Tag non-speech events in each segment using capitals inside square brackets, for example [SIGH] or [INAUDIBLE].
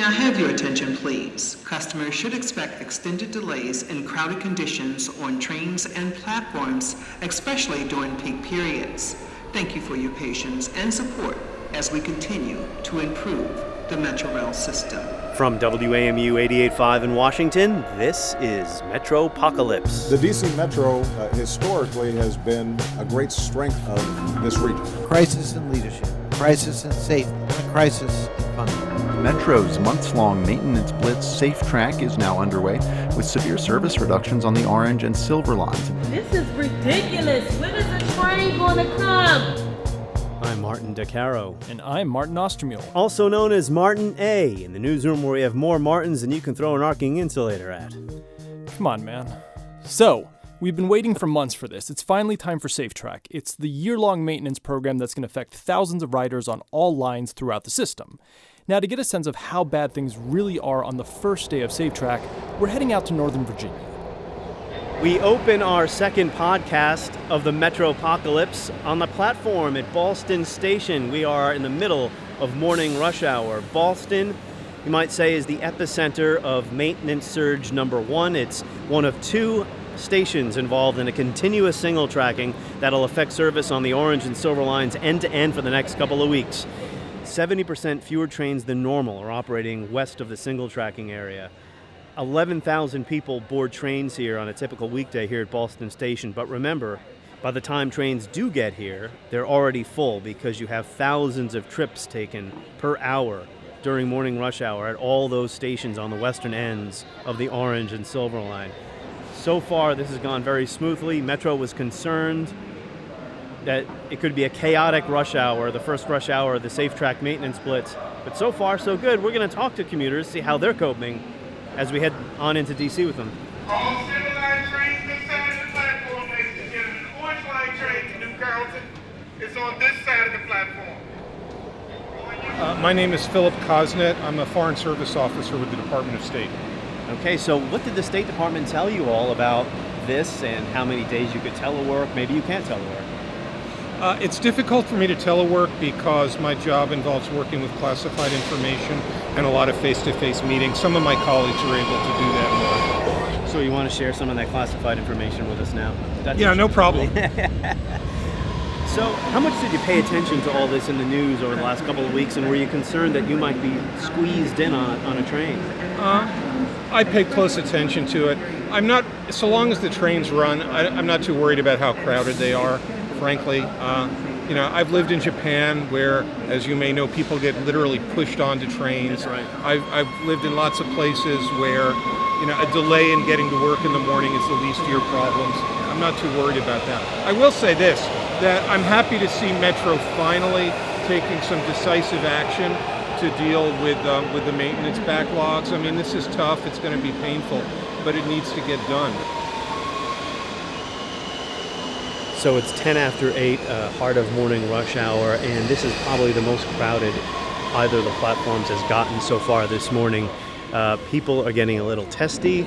May I have your attention, please? Customers should expect extended delays in crowded conditions on trains and platforms, especially during peak periods. Thank you for your patience and support as we continue to improve the Metrorail system. From WAMU 88.5 in Washington, this is Metro Apocalypse. The DC Metro uh, historically has been a great strength of this region. Crisis in leadership, crisis in safety, crisis in funding. Metro's months long maintenance blitz Safe Track is now underway with severe service reductions on the orange and silver lines. This is ridiculous. When is the train going to come? I'm Martin Di Caro. And I'm Martin Austermuhle. Also known as Martin A, in the newsroom where we have more Martins than you can throw an arcing insulator at. Come on, man. So, we've been waiting for months for this. It's finally time for SafeTrack. It's the year long maintenance program that's going to affect thousands of riders on all lines throughout the system. Now, to get a sense of how bad things really are on the first day of SafeTrack, we're heading out to Northern Virginia. We open our second podcast of the Metro Apocalypse on the platform at Ballston Station. We are in the middle of morning rush hour. Ballston, you might say, is the epicenter of maintenance surge number one. It's one of two stations involved in a continuous single tracking that'll affect service on the orange and silver lines end to end for the next couple of weeks. 70% fewer trains than normal are operating west of the single tracking area. 11,000 people board trains here on a typical weekday here at Ballston Station. But remember, by the time trains do get here, they're already full because you have thousands of trips taken per hour during morning rush hour at all those stations on the western ends of the Orange and Silver Line. So far, this has gone very smoothly. Metro was concerned that it could be a chaotic rush hour, the first rush hour of the Safe Track maintenance blitz. But so far, so good. We're going to talk to commuters, see how they're coping as we head on into DC with them. All trains this side of the platform, ladies and gentlemen. Orange Line train to New Carrollton is on this side of the platform. Uh, my name is Philip Cosnet. I'm a Foreign Service Officer with the Department of State. Okay, so what did the State Department tell you all about this and how many days you could telework? Maybe you can't telework. Uh, it's difficult for me to telework because my job involves working with classified information and a lot of face-to-face meetings. Some of my colleagues are able to do that more. So you want to share some of that classified information with us now? That's yeah, no problem. [LAUGHS] so, how much did you pay attention to all this in the news over the last couple of weeks, and were you concerned that you might be squeezed in on, on a train? Uh, I paid close attention to it. I'm not, so long as the trains run, I, I'm not too worried about how crowded they are frankly. Uh, you know, I've lived in Japan where, as you may know, people get literally pushed onto trains. Right. I've, I've lived in lots of places where, you know, a delay in getting to work in the morning is the least of your problems. I'm not too worried about that. I will say this, that I'm happy to see Metro finally taking some decisive action to deal with um, with the maintenance backlogs. I mean, this is tough. It's going to be painful, but it needs to get done. So it's 10 after 8, uh, heart of morning rush hour, and this is probably the most crowded either of the platforms has gotten so far this morning. Uh, people are getting a little testy.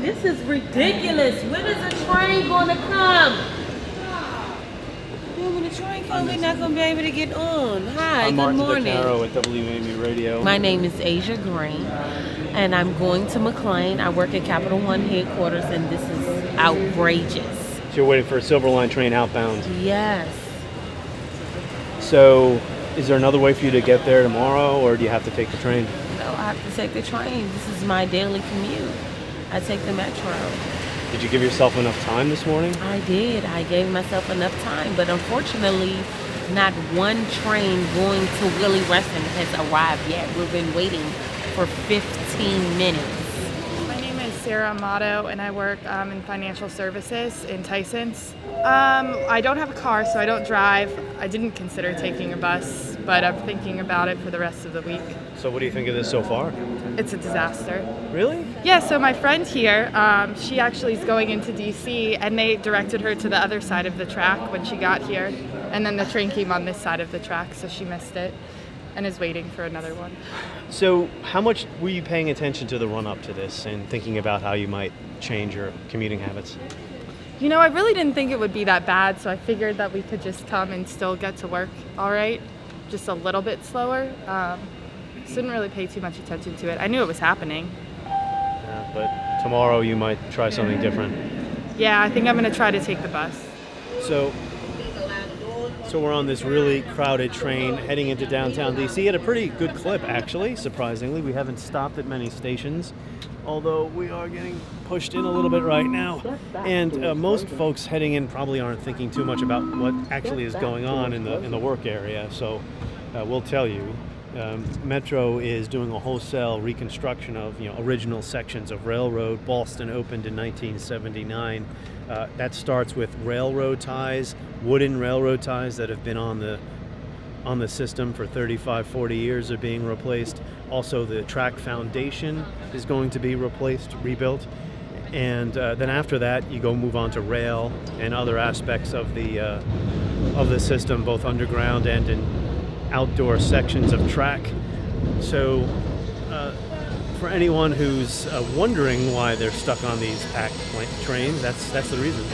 This is ridiculous. When is the train going to come? When the train comes, we're not going to be able to get on. Hi, I'm good Martin morning. Di Caro at WAMU Radio. My name is Asia Green, and I'm going to McLean. I work at Capital One headquarters, and this is outrageous. So you're waiting for a Silver Line train outbound. Yes. So is there another way for you to get there tomorrow, or do you have to take the train? No, I have to take the train. This is my daily commute. I take the metro. Did you give yourself enough time this morning? I did. I gave myself enough time, but unfortunately, not one train going to Wiehle-Reston has arrived yet. We've been waiting for 15 minutes. My name is Sarah Amato, and I work um, in financial services in Tyson's. Um, I don't have a car, so I don't drive. I didn't consider taking a bus, but I'm thinking about it for the rest of the week. So what do you think of this so far? It's a disaster. Really? Yeah, so my friend here, um, she actually is going into DC, and they directed her to the other side of the track when she got here. And then the train came on this side of the track, so she missed it and is waiting for another one. So how much were you paying attention to the run up to this and thinking about how you might change your commuting habits? You know, I really didn't think it would be that bad, so I figured that we could just come and still get to work all right, just a little bit slower. Um, Just didn't really pay too much attention to it. I knew it was happening. Yeah, but tomorrow you might try something different. Yeah, I think I'm going to try to take the bus. So, so we're on this really crowded train heading into downtown DC at a pretty good clip, actually. Surprisingly, we haven't stopped at many stations, although we are getting pushed in a little bit right now. And uh, most folks heading in probably aren't thinking too much about what actually is going on in the in the work area. So, uh, we'll tell you. Um, Metro is doing a wholesale reconstruction of you know original sections of railroad. Ballston opened in 1979. Uh, that starts with railroad ties, wooden railroad ties that have been on the on the system for 35, 40 years are being replaced. Also, the track foundation is going to be replaced, rebuilt, and uh, then after that, you go move on to rail and other aspects of the uh, of the system, both underground and in outdoor sections of track. So, uh, for anyone who's uh, wondering why they're stuck on these packed trains, that's that's the reason.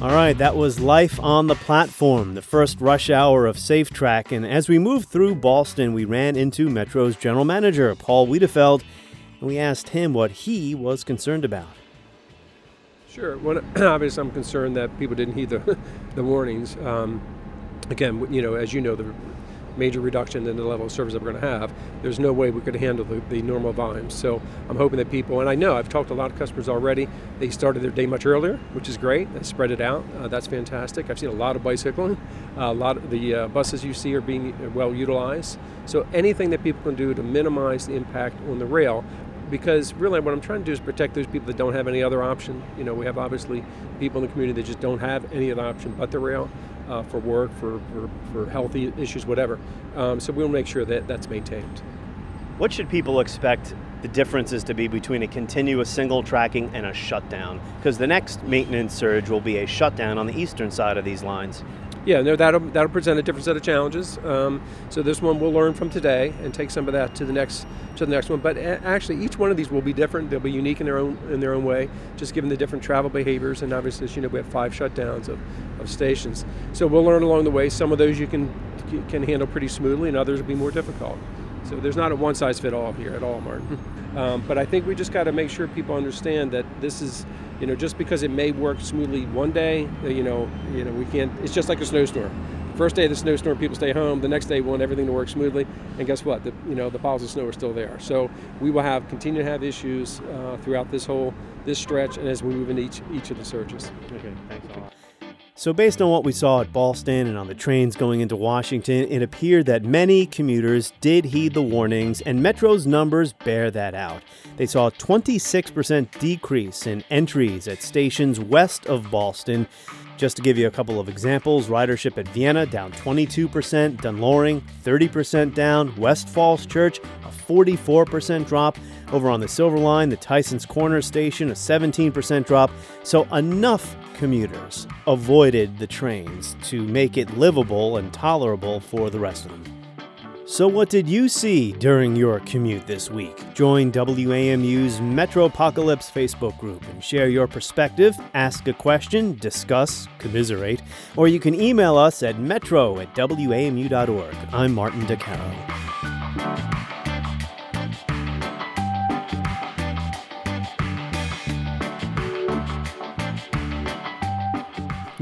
All right, that was Life on the Platform, the first rush hour of Safe Track. And as we moved through Ballston, we ran into Metro's general manager, Paul Wiedefeld, and we asked him what he was concerned about. Sure. Well, [CLEARS THROAT] obviously, I'm concerned that people didn't heed the, [LAUGHS] the warnings. Um, again, you know, as you know, the major reduction in the level of service that we're going to have, there's no way we could handle the, the, normal volumes. So I'm hoping that people, and I know I've talked to a lot of customers already, they started their day much earlier, which is great. They spread it out. Uh, that's fantastic. I've seen a lot of bicycling. [LAUGHS] Uh, a lot of the uh, buses you see are being well utilized. So anything that people can do to minimize the impact on the rail, because really what I'm trying to do is protect those people that don't have any other option. You know, we have obviously people in the community that just don't have any other option but the rail uh, for work, for, for, for healthy issues, whatever. Um, so we'll make sure that that's maintained. What should people expect the differences to be between a continuous single tracking and a shutdown? Because the next maintenance surge will be a shutdown on the eastern side of these lines. Yeah, no, that'll that'll present a different set of challenges. Um, so this one we'll learn from today and take some of that to the next to the next one. But actually, each one of these will be different. They'll be unique in their own in their own way, just given the different travel behaviors. And obviously, as you know, we have five shutdowns of, of stations. So we'll learn along the way. Some of those you can can handle pretty smoothly, and others will be more difficult. So there's not a one size fit all here at all, Martin. Um, but I think we just got to make sure people understand that this is you know, just because it may work smoothly one day, uh, you know, you know, we can't. It's just like a snowstorm. First day of the snowstorm, people stay home. The next day, we want everything to work smoothly, and guess what? The, you know, the piles of snow are still there. So we will have continue to have issues uh, throughout this whole this stretch, and as we move into each each of the surges. Okay, thanks a lot. So, based on what we saw at Ballston and on the trains going into Washington, it appeared that many commuters did heed the warnings, and Metro's numbers bear that out. They saw a 26% decrease in entries at stations west of Ballston. Just to give you a couple of examples, ridership at Vienna down 22%, Dunn Loring 30% down, West Falls Church a 44% drop, over on the Silver Line, the Tyson's Corner station a 17% drop. So enough commuters avoided the trains to make it livable and tolerable for the rest of them. So, what did you see during your commute this week? Join WAMU's Metropocalypse Facebook group and share your perspective, ask a question, discuss, commiserate, or you can email us at metro at WAMU.org. I'm Martin Di Caro.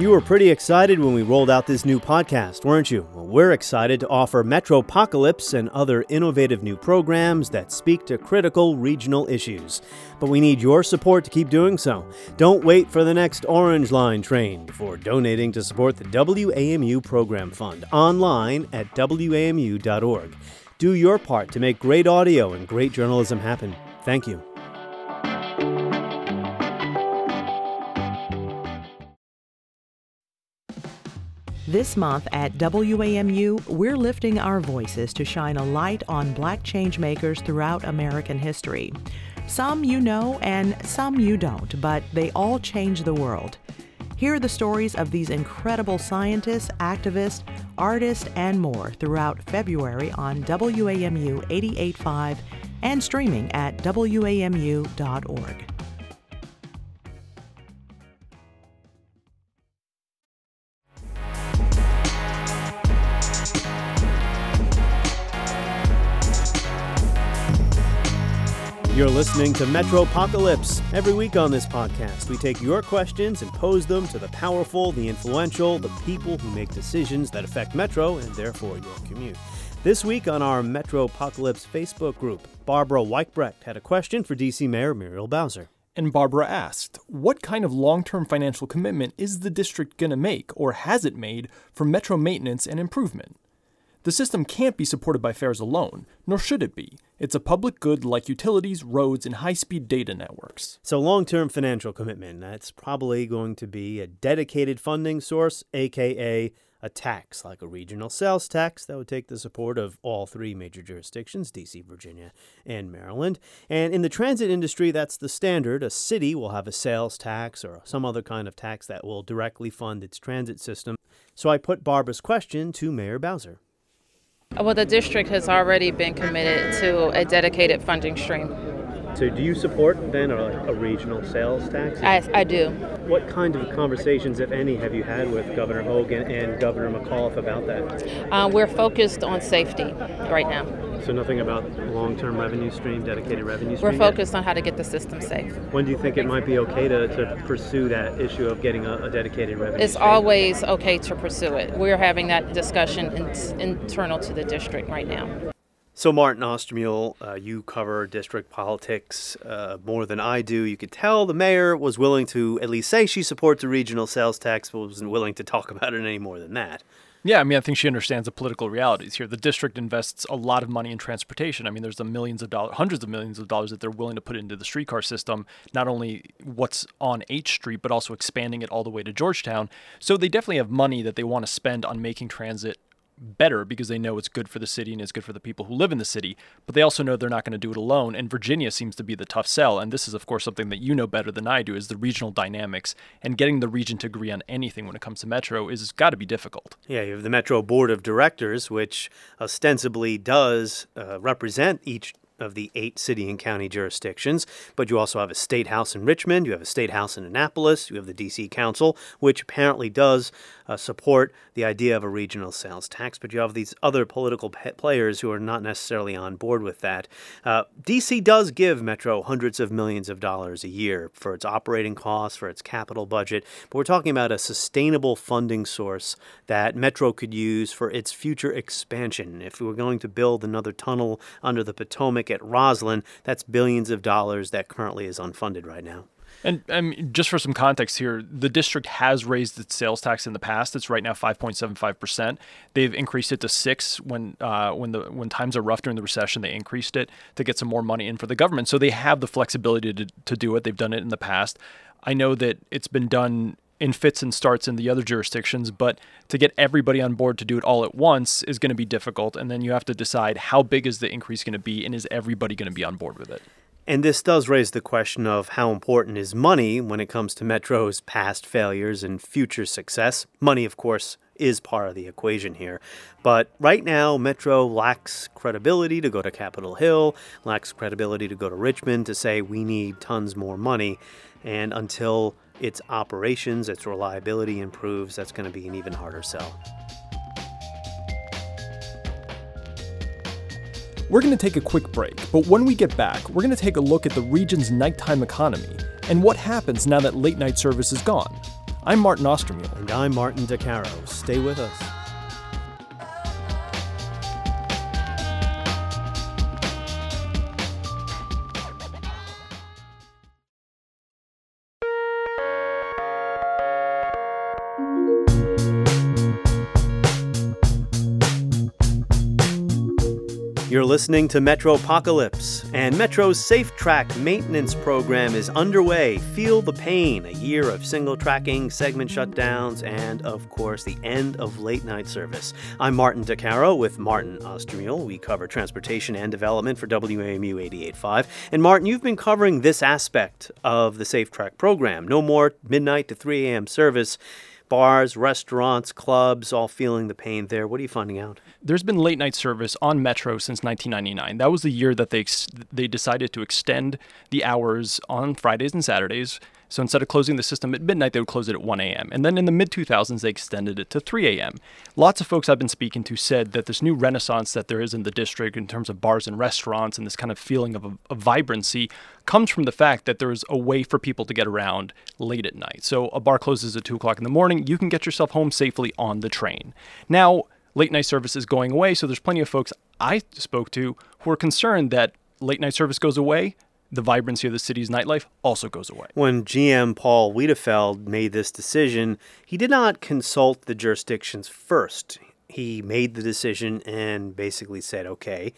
You were pretty excited when we rolled out this new podcast, weren't you? Well, we're excited to offer Metropocalypse and other innovative new programs that speak to critical regional issues. But we need your support to keep doing so. Don't wait for the next Orange Line train before donating to support the WAMU Program Fund online at WAMU.org. Do your part to make great audio and great journalism happen. Thank you. This month at WAMU, we're lifting our voices to shine a light on black changemakers throughout American history. Some you know and some you don't, but they all change the world. Hear the stories of these incredible scientists, activists, artists, and more throughout February on WAMU 885 and streaming at WAMU.org. You're listening to Metro Apocalypse. Every week on this podcast, we take your questions and pose them to the powerful, the influential, the people who make decisions that affect Metro and therefore your commute. This week on our Metro Apocalypse Facebook group, Barbara Weichbrecht had a question for DC Mayor Muriel Bowser. And Barbara asked, What kind of long term financial commitment is the district going to make, or has it made, for metro maintenance and improvement? The system can't be supported by fares alone, nor should it be. It's a public good like utilities, roads, and high speed data networks. So, long term financial commitment, that's probably going to be a dedicated funding source, aka a tax, like a regional sales tax that would take the support of all three major jurisdictions DC, Virginia, and Maryland. And in the transit industry, that's the standard. A city will have a sales tax or some other kind of tax that will directly fund its transit system. So I put Barbara's question to Mayor Bowser. Well, the district has already been committed to a dedicated funding stream. So, do you support then a, a regional sales tax? I, I do. What kind of conversations, if any, have you had with Governor Hogan and Governor McAuliffe about that? Uh, we're focused on safety right now. So nothing about long-term revenue stream, dedicated revenue stream. We're focused yet? on how to get the system safe. When do you think it might be okay to, to pursue that issue of getting a, a dedicated revenue? It's stream? always okay to pursue it. We're having that discussion in, internal to the district right now. So, Martin Austermuhle, uh, you cover district politics uh, more than I do. You could tell the mayor was willing to at least say she supports a regional sales tax, but wasn't willing to talk [LAUGHS] about it any more than that. Yeah, I mean, I think she understands the political realities here. The district invests a lot of money in transportation. I mean, there's the millions of dollars, hundreds of millions of dollars that they're willing to put into the streetcar system, not only what's on H Street, but also expanding it all the way to Georgetown. So they definitely have money that they want to spend on making transit better because they know it's good for the city and it's good for the people who live in the city, but they also know they're not going to do it alone. And Virginia seems to be the tough sell. And this is, of course, something that you know better than I do is the regional dynamics. And getting the region to agree on anything when it comes to Metro is got to be difficult. Yeah, you have the Metro Board of Directors, which ostensibly does uh, represent each of the eight city and county jurisdictions, but you also have a state house in Richmond, you have a state house in Annapolis, you have the DC Council, which apparently does uh, support the idea of a regional sales tax, but you have these other political pe- players who are not necessarily on board with that. Uh, DC does give Metro hundreds of millions of dollars a year for its operating costs, for its capital budget, but we're talking about a sustainable funding source that Metro could use for its future expansion. If we were going to build another tunnel under the Potomac at Rosslyn, that's billions of dollars that currently is unfunded right now. And um, just for some context here, the district has raised its sales tax in the past. It's right now 5.75 percent. They've increased it to six when uh, when the when times are rough during the recession. They increased it to get some more money in for the government. So they have the flexibility to to do it. They've done it in the past. I know that it's been done in fits and starts in the other jurisdictions, but to get everybody on board to do it all at once is going to be difficult. And then you have to decide how big is the increase going to be, and is everybody going to be on board with it? And this does raise the question of how important is money when it comes to Metro's past failures and future success. Money, of course, is part of the equation here. But right now, Metro lacks credibility to go to Capitol Hill, lacks credibility to go to Richmond to say we need tons more money. And until its operations, its reliability improves, that's going to be an even harder sell. We're going to take a quick break, but when we get back, we're going to take a look at the region's nighttime economy and what happens now that late night service is gone. I'm Martin Austermuhle. And I'm Martin Di Caro. Stay with us. You're listening to Metro Apocalypse, and Metro's Safe Track maintenance program is underway. Feel the pain, a year of single tracking, segment shutdowns, and of course, the end of late night service. I'm Martin Di Caro with Martin Austermuhle. We cover transportation and development for WAMU 88.5. And Martin, you've been covering this aspect of the Safe Track program. No more midnight to 3 a.m. service bars, restaurants, clubs, all feeling the pain there. What are you finding out? There's been late night service on Metro since 1999. That was the year that they ex- they decided to extend the hours on Fridays and Saturdays. So instead of closing the system at midnight, they would close it at 1 a.m. And then in the mid 2000s, they extended it to 3 a.m. Lots of folks I've been speaking to said that this new renaissance that there is in the district in terms of bars and restaurants and this kind of feeling of, a, vibrancy comes from the fact that there is a way for people to get around late at night. So a bar closes at 2 o'clock in the morning, you can get yourself home safely on the train. Now, late night service is going away, so there's plenty of folks I spoke to who are concerned that late night service goes away, the vibrancy of the city's nightlife also goes away. When GM Paul Wiedefeld made this decision, he did not consult the jurisdictions first. He made the decision and basically said, okay,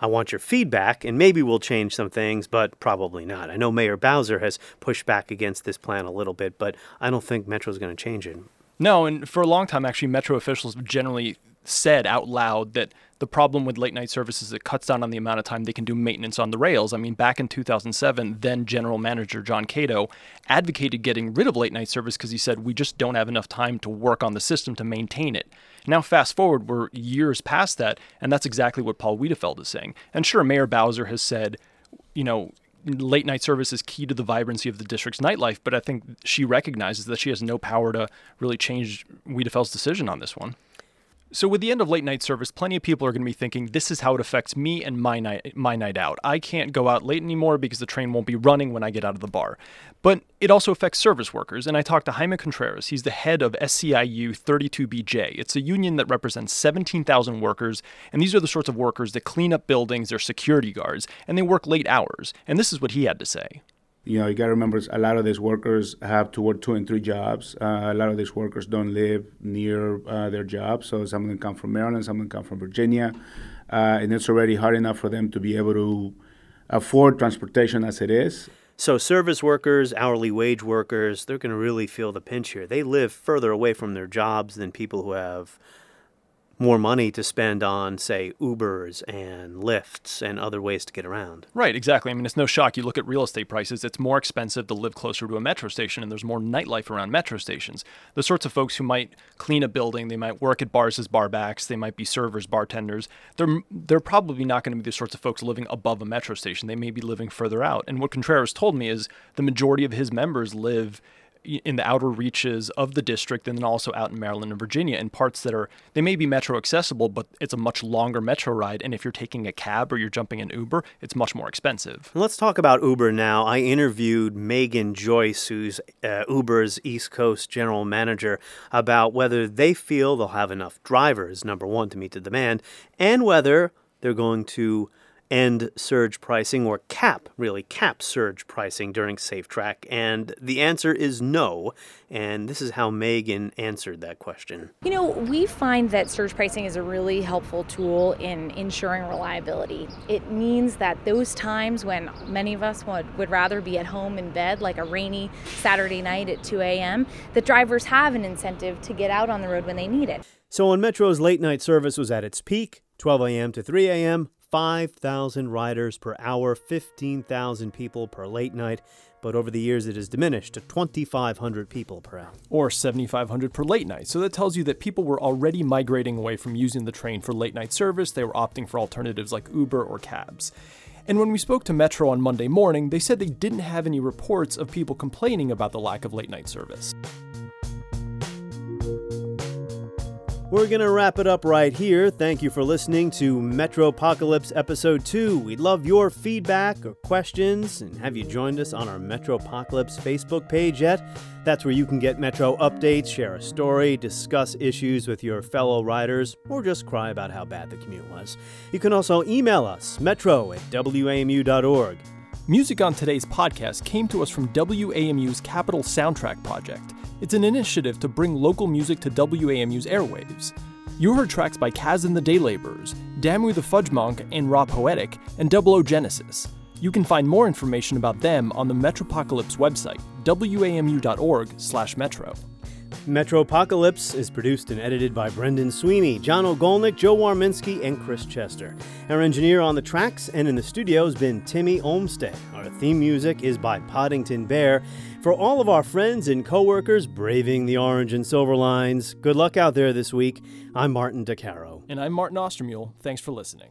I want your feedback, and maybe we'll change some things, but probably not. I know Mayor Bowser has pushed back against this plan a little bit, but I don't think Metro's going to change it. No, and for a long time, actually, Metro officials generally said out loud that the problem with late night service is it cuts down on the amount of time they can do maintenance on the rails. I mean, back in 2007, then General Manager John Catoe advocated getting rid of late night service because he said we just don't have enough time to work on the system to maintain it. Now, fast forward, we're years past that, and that's exactly what Paul Wiedefeld is saying. And sure, Mayor Bowser has said, you know, late night service is key to the vibrancy of the district's nightlife, but I think she recognizes that she has no power to really change Wiedefeld's decision on this one. So with the end of late night service, plenty of people are going to be thinking this is how it affects me and my night my night out. I can't go out late anymore because the train won't be running when I get out of the bar. But it also affects service workers, and I talked to Jaime Contreras. He's the head of SEIU 32BJ. It's a union that represents 17,000 workers, and these are the sorts of workers that clean up buildings, they're security guards, and they work late hours. And this is what he had to say. You know, you got to remember a lot of these workers have to work two and three jobs. Uh, a lot of these workers don't live near uh, their jobs. So some of them come from Maryland, some of them come from Virginia. Uh, and it's already hard enough for them to be able to afford transportation as it is. So, service workers, hourly wage workers, they're going to really feel the pinch here. They live further away from their jobs than people who have more money to spend on, say, Ubers and Lyfts and other ways to get around. Right, exactly. I mean, it's no shock. You look at real estate prices, it's more expensive to live closer to a metro station, and there's more nightlife around metro stations. The sorts of folks who might clean a building, they might work at bars as barbacks, they might be servers, bartenders. They're, they're probably not going to be the sorts of folks living above a metro station. They may be living further out. And what Contreras told me is the majority of his members live in the outer reaches of the district and then also out in Maryland and Virginia in parts that are they may be metro accessible but it's a much longer metro ride and if you're taking a cab or you're jumping in Uber it's much more expensive. Let's talk about Uber now. I interviewed Meghan Joyce who's uh, Uber's East Coast general manager about whether they feel they'll have enough drivers number 1 to meet the demand and whether they're going to end surge pricing or cap, really cap surge pricing during SafeTrack? And the answer is no. And this is how Meghan answered that question. You know, we find that surge pricing is a really helpful tool in ensuring reliability. It means that those times when many of us would, would rather be at home in bed, like a rainy Saturday night at 2 a.m., the drivers have an incentive to get out on the road when they need it. So when Metro's late night service was at its peak, 12 a.m. to 3 a.m., 5,000 riders per hour, 15,000 people per late night, but over the years it has diminished to 2,500 people per hour. Or 7,500 per late night. So that tells you that people were already migrating away from using the train for late night service. They were opting for alternatives like Uber or cabs. And when we spoke to Metro on Monday morning, they said they didn't have any reports of people complaining about the lack of late night service. We're going to wrap it up right here. Thank you for listening to Metropocalypse Episode 2. We'd love your feedback or questions, and have you joined us on our Metropocalypse Facebook page yet? That's where you can get Metro updates, share a story, discuss issues with your fellow riders, or just cry about how bad the commute was. You can also email us, metro at wamu.org. Music on today's podcast came to us from WAMU's Capital Soundtrack Project. It's an initiative to bring local music to WAMU's airwaves. You heard tracks by Kaz and the Day Laborers, Damu the Fudge Monk and Raw Poetic, and Double O Genesis. You can find more information about them on the Metropocalypse website, wamu.org/metro. Metropocalypse is produced and edited by Brendan Sweeney, John Ogolnik, Joe Warminski, and Chris Chester. Our engineer on the tracks and in the studio has been Timmy Olmstead. Our theme music is by Poddington Bear. For all of our friends and coworkers braving the orange and silver lines, good luck out there this week. I'm Martin Di Caro. And I'm Martin Austermuhle. Thanks for listening.